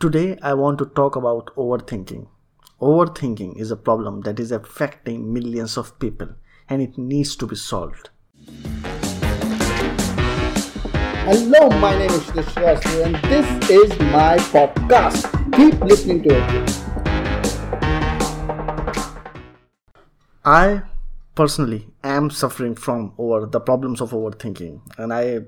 Today, I want to talk about overthinking. Overthinking is a problem that is affecting millions of people and it needs to be solved. Hello, my name is Shreya and this is my podcast. Keep listening to it. I personally am suffering from over the problems of overthinking and I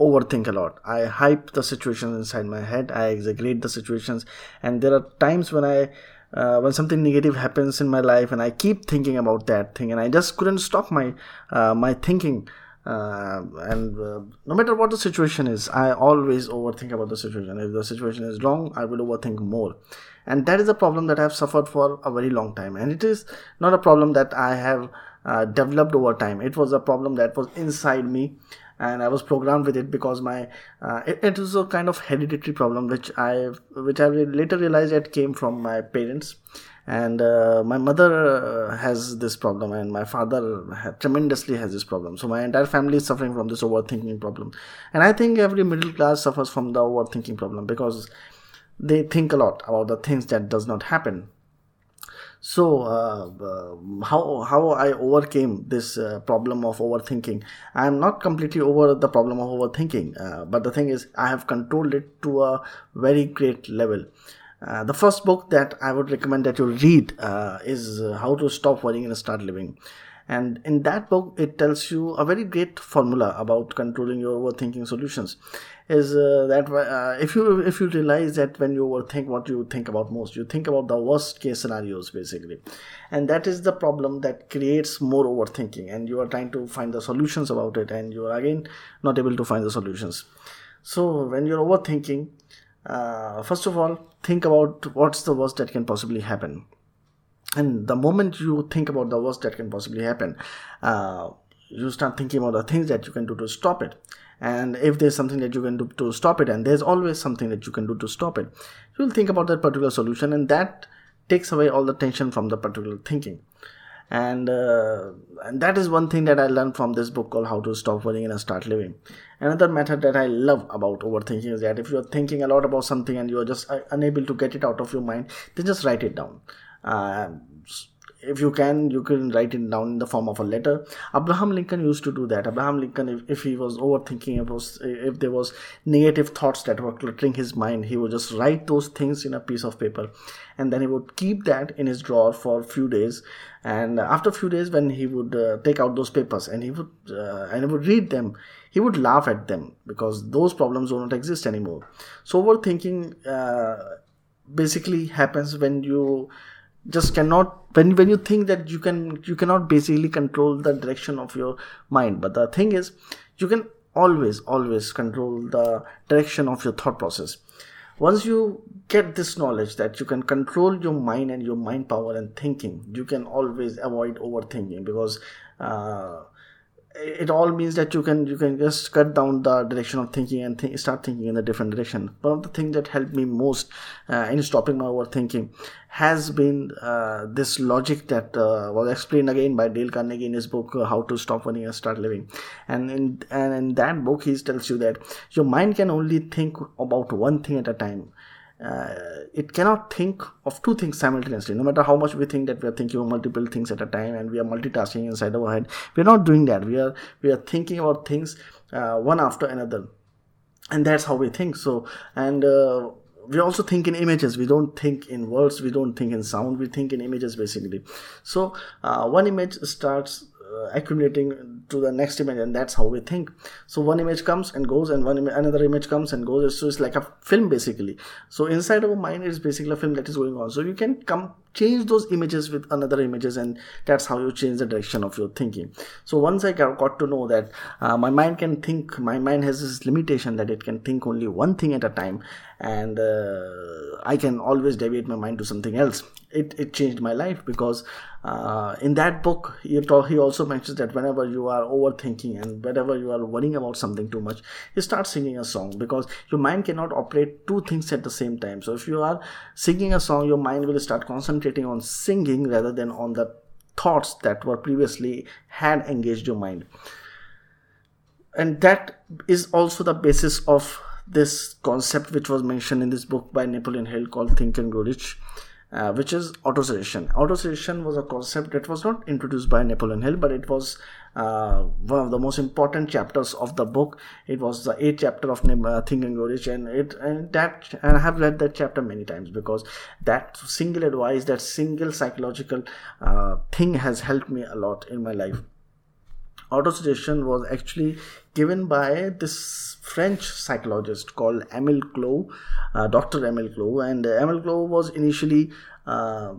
overthink a lot. I hype the situations inside my head. I exaggerate the situations, and there are times when I uh, when something negative happens in my life and i keep thinking about that thing and i just couldn't stop my uh, my thinking. Uh, and uh, no matter what the situation is i always overthink about the situation. If the situation is wrong i will overthink more. And that is a problem that i have suffered for a very long time. And it is not a problem that i have uh, developed over time. It was a problem that was inside me and I was programmed with it because my uh, it, it was a kind of hereditary problem which I which I later realized it came from my parents. And uh, my mother uh, has this problem and my father tremendously has this problem. So my entire family is suffering from this overthinking problem. And i think every middle class suffers from the overthinking problem because they think a lot about the things that does not happen so uh, uh, how how i overcame this uh, problem of overthinking? I am not completely over the problem of overthinking uh, but the thing is i have controlled it to a very great level. Uh, the first book that i would recommend that you read uh, is how to stop worrying and start living. And in that book it tells you a very great formula about controlling your overthinking solutions is uh, that uh, if you if you realize that when you overthink what you think about most you think about the worst case scenarios basically. And that is the problem that creates more overthinking and you are trying to find the solutions about it and you are again not able to find the solutions. So when you're overthinking uh, first of all think about what's the worst that can possibly happen. And the moment you think about the worst that can possibly happen uh, you start thinking about the things that you can do to stop it and if there's something that you can do to stop it and there's always something that you can do to stop it you'll think about that particular solution and that takes away all the tension from the particular thinking. And uh, and that is one thing that i learned from this book called how to stop worrying and start living. Another method that i love about overthinking is that if you're thinking a lot about something and you're just uh, unable to get it out of your mind then just write it down. Uh, if you can you can write it down in the form of a letter. Abraham lincoln used to do that. Abraham lincoln if, if he was overthinking if, was, if there was negative thoughts that were cluttering his mind he would just write those things in a piece of paper. And then he would keep that in his drawer for a few days. And after a few days when he would uh, take out those papers and he would uh, and he would read them he would laugh at them because those problems do not exist anymore. So overthinking uh, basically happens when you just cannot when when you think that you can you cannot basically control the direction of your mind but the thing is you can always always control the direction of your thought process. Once you get this knowledge that you can control your mind and your mind power and thinking you can always avoid overthinking because uh, it all means that you can you can just cut down the direction of thinking and th- start thinking in a different direction. One of the things that helped me most uh, in stopping my overthinking has been uh, this logic that uh, was explained again by Dale Carnegie in his book uh, How to Stop Worrying and Start Living. And in and in that book he tells you that your mind can only think about one thing at a time uh, it cannot think of two things simultaneously. No matter how much we think that we are thinking of multiple things at a time and we are multitasking inside our head we're not doing that. We are we are thinking about things uh, one after another. And that's how we think. So and uh, we also think in images. We don't think in words. We don't think in sound. We think in images basically. So uh, one image starts uh, accumulating to the next image and that's how we think. So one image comes and goes and one Im- another image comes and goes. So it's like a film basically. So inside of our mind is basically a film that is going on. So you can come change those images with another images and that's how you change the direction of your thinking. So once i got to know that uh, my mind can think my mind has this limitation that it can think only one thing at a time and uh, i can always deviate my mind to something else. It, it changed my life because uh, in that book he, talk, he also mentions that whenever you are overthinking and whenever you are worrying about something too much you start singing a song because your mind cannot operate two things at the same time. So if you are singing a song your mind will start concentrating on singing rather than on the thoughts that were previously had engaged your mind. And that is also the basis of this concept which was mentioned in this book by Napoleon Hill called Think and Grow Rich uh, which is autosuggestion. Autosuggestion was a concept that was not introduced by Napoleon Hill, but it was uh, one of the most important chapters of the book. It was the eighth chapter of uh, Think and Grow Rich, and it and that and I have read that chapter many times because that single advice, that single psychological uh, thing has helped me a lot in my life. Autosuggestion was actually given by this French psychologist called Emil Clow, uh, Dr. Emil Clow, and Emile Clow was initially uh,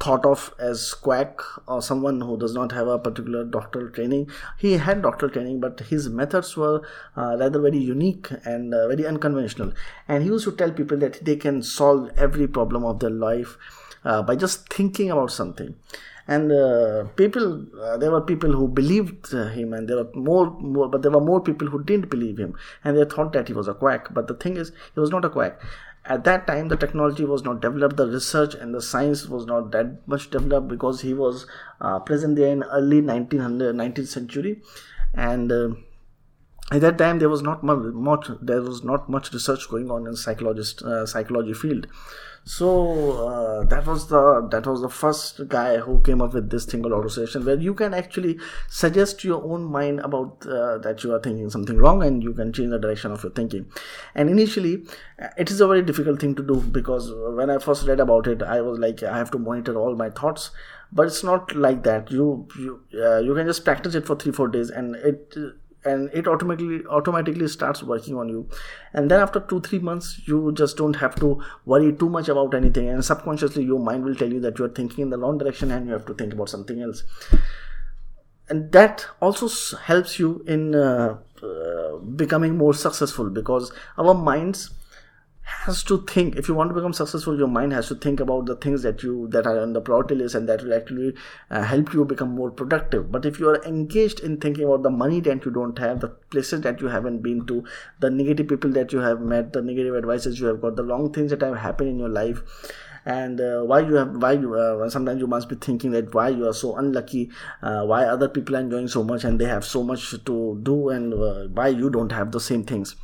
thought of as quack or someone who does not have a particular doctoral training. He had doctoral training, but his methods were uh, rather very unique and uh, very unconventional. And he used to tell people that they can solve every problem of their life uh, by just thinking about something and uh, people uh, there were people who believed him and there were more, more but there were more people who didn't believe him. And they thought that he was a quack. But the thing is he was not a quack. At that time the technology was not developed. The research and the science was not that much developed because he was uh, present there in early 1900 19th century. And uh, at that time there was not much there was not much research going on in psychologist uh, psychology field. So uh, that was the that was the first guy who came up with this thing called autosuggestion where you can actually suggest your own mind about uh, that you are thinking something wrong and you can change the direction of your thinking. And initially uh, it is a very difficult thing to do because when i first read about it i was like i have to monitor all my thoughts. But it's not like that. You you uh, you can just practice it for 3 4 days and it and it automatically automatically starts working on you. And then after two three months you just don't have to worry too much about anything. And subconsciously your mind will tell you that you are thinking in the wrong direction and you have to think about something else. And that also helps you in uh, uh, becoming more successful because our minds has to think if you want to become successful your mind has to think about the things that you that are on the priority list and that will actually uh, help you become more productive. But if you are engaged in thinking about the money that you don't have the places that you haven't been to the negative people that you have met the negative advices you have got the wrong things that have happened in your life and uh, why you have why you uh, sometimes you must be thinking that why you are so unlucky uh, why other people are enjoying so much and they have so much to do and uh, why you don't have the same things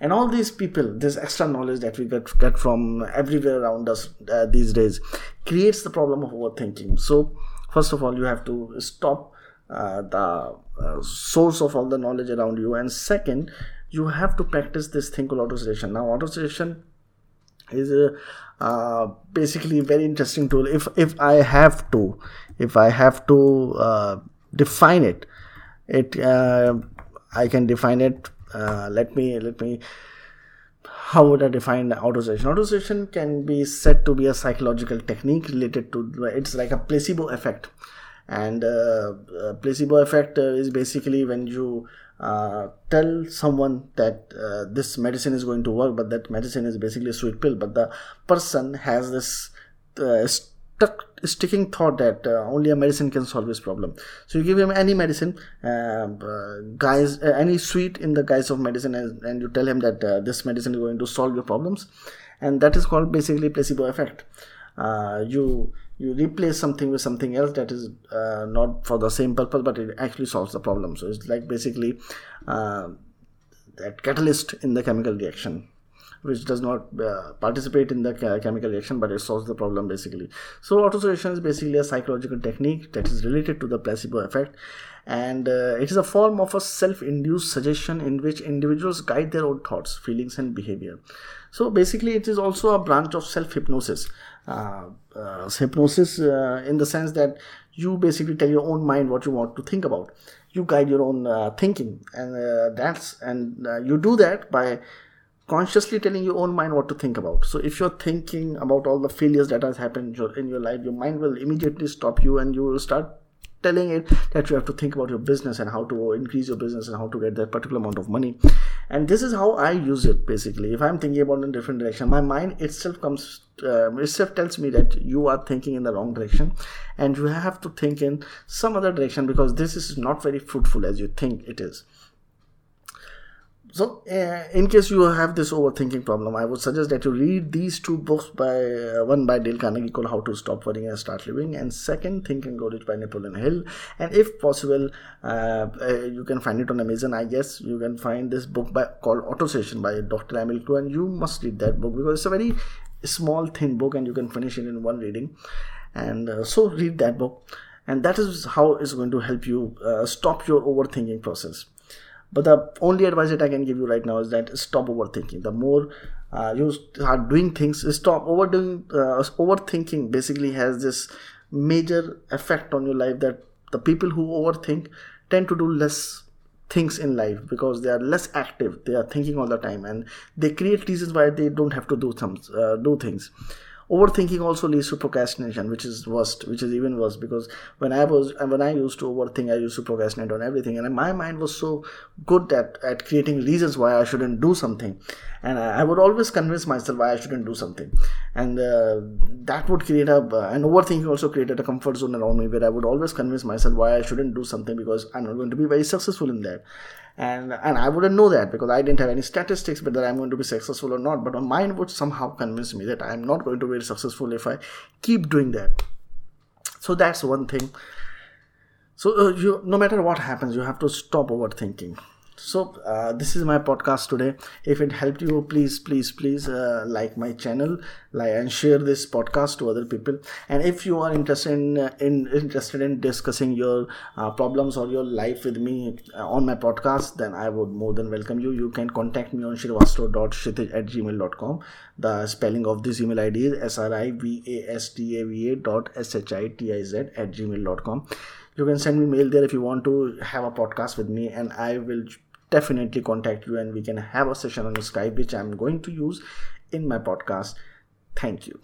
and all these people this extra knowledge that we get, get from everywhere around us uh, these days creates the problem of overthinking. So first of all you have to stop uh, the uh, source of all the knowledge around you. And second you have to practice this thing called autosuggestion. Now autosuggestion is a uh, basically very interesting tool. If if i have to if i have to uh, define it it uh, i can define it uh, let me let me how would I define autosuggestion? Autosuggestion can be said to be a psychological technique related to it's like a placebo effect, and uh, placebo effect uh, is basically when you uh, tell someone that uh, this medicine is going to work, but that medicine is basically a sweet pill, but the person has this uh, sticking thought that uh, only a medicine can solve this problem. So you give him any medicine um, uh, guys uh, any sweet in the guise of medicine and, and you tell him that uh, this medicine is going to solve your problems and that is called basically placebo effect. Uh, you you replace something with something else that is uh, not for the same purpose but it actually solves the problem. So it's like basically that catalyst in the chemical reaction which does not uh, participate in the chemical reaction but it solves the problem basically. So autosuggestion is basically a psychological technique that is related to the placebo effect. And uh, it is a form of a self-induced suggestion in which individuals guide their own thoughts feelings and behavior. So basically it is also a branch of self-hypnosis. Uh, uh hypnosis uh, in the sense that you basically tell your own mind what you want to think about. You guide your own uh, thinking and that's and you do that by consciously telling your own mind what to think about. So if you're thinking about all the failures that has happened in your life your mind will immediately stop you and you will start telling it that you have to think about your business and how to increase your business and how to get that particular amount of money. And this is how i use it basically. If i'm thinking about in a different direction my mind itself comes uh, itself tells me that you are thinking in the wrong direction and you have to think in some other direction because this is not very fruitful as you think it is so uh, in case you have this overthinking problem i would suggest that you read these two books by uh, one by dale carnegie called how to stop worrying and start living and second think and grow by napoleon hill. And if possible uh, uh, you can find it on amazon i guess. You can find this book by called auto suggestion by dr emil and you must read that book because it's a very small thin book and you can finish it in one reading. And uh, so read that book. And that is how it's going to help you uh, stop your overthinking process but the only advice that I can give you right now is that stop overthinking. The more uh, you start doing things, stop overdoing. Uh, overthinking basically has this major effect on your life that the people who overthink tend to do less things in life because they are less active they are thinking all the time and they create reasons why they don't have to do some uh, do things overthinking also leads to procrastination which is worst which is even worse because when i was when i used to overthink i used to procrastinate on everything and my mind was so good at, at creating reasons why i shouldn't do something. And i, I would always convince myself why i shouldn't do something. And uh, that would create a uh, and overthinking also created a comfort zone around me where i would always convince myself why i shouldn't do something because i'm not going to be very successful in that and and I wouldn't know that because I didn't have any statistics whether I'm going to be successful or not. But my mind would somehow convince me that I'm not going to be successful if I keep doing that. So that's one thing. So uh, you, no matter what happens, you have to stop overthinking so uh, this is my podcast today. If it helped you please please please uh, like my channel like and share this podcast to other people. And if you are interested in, uh, in interested in discussing your uh, problems or your life with me uh, on my podcast then i would more than welcome you. You can contact me on srivastav.kshitij at gmail.com the spelling of this email id is s-r-i-v-a-s-t-a-v-a dot s-h-i-t-i-z at gmail.com you can send me mail there if you want to have a podcast with me and i will definitely contact you and we can have a session on Skype, which I'm going to use in my podcast. Thank you.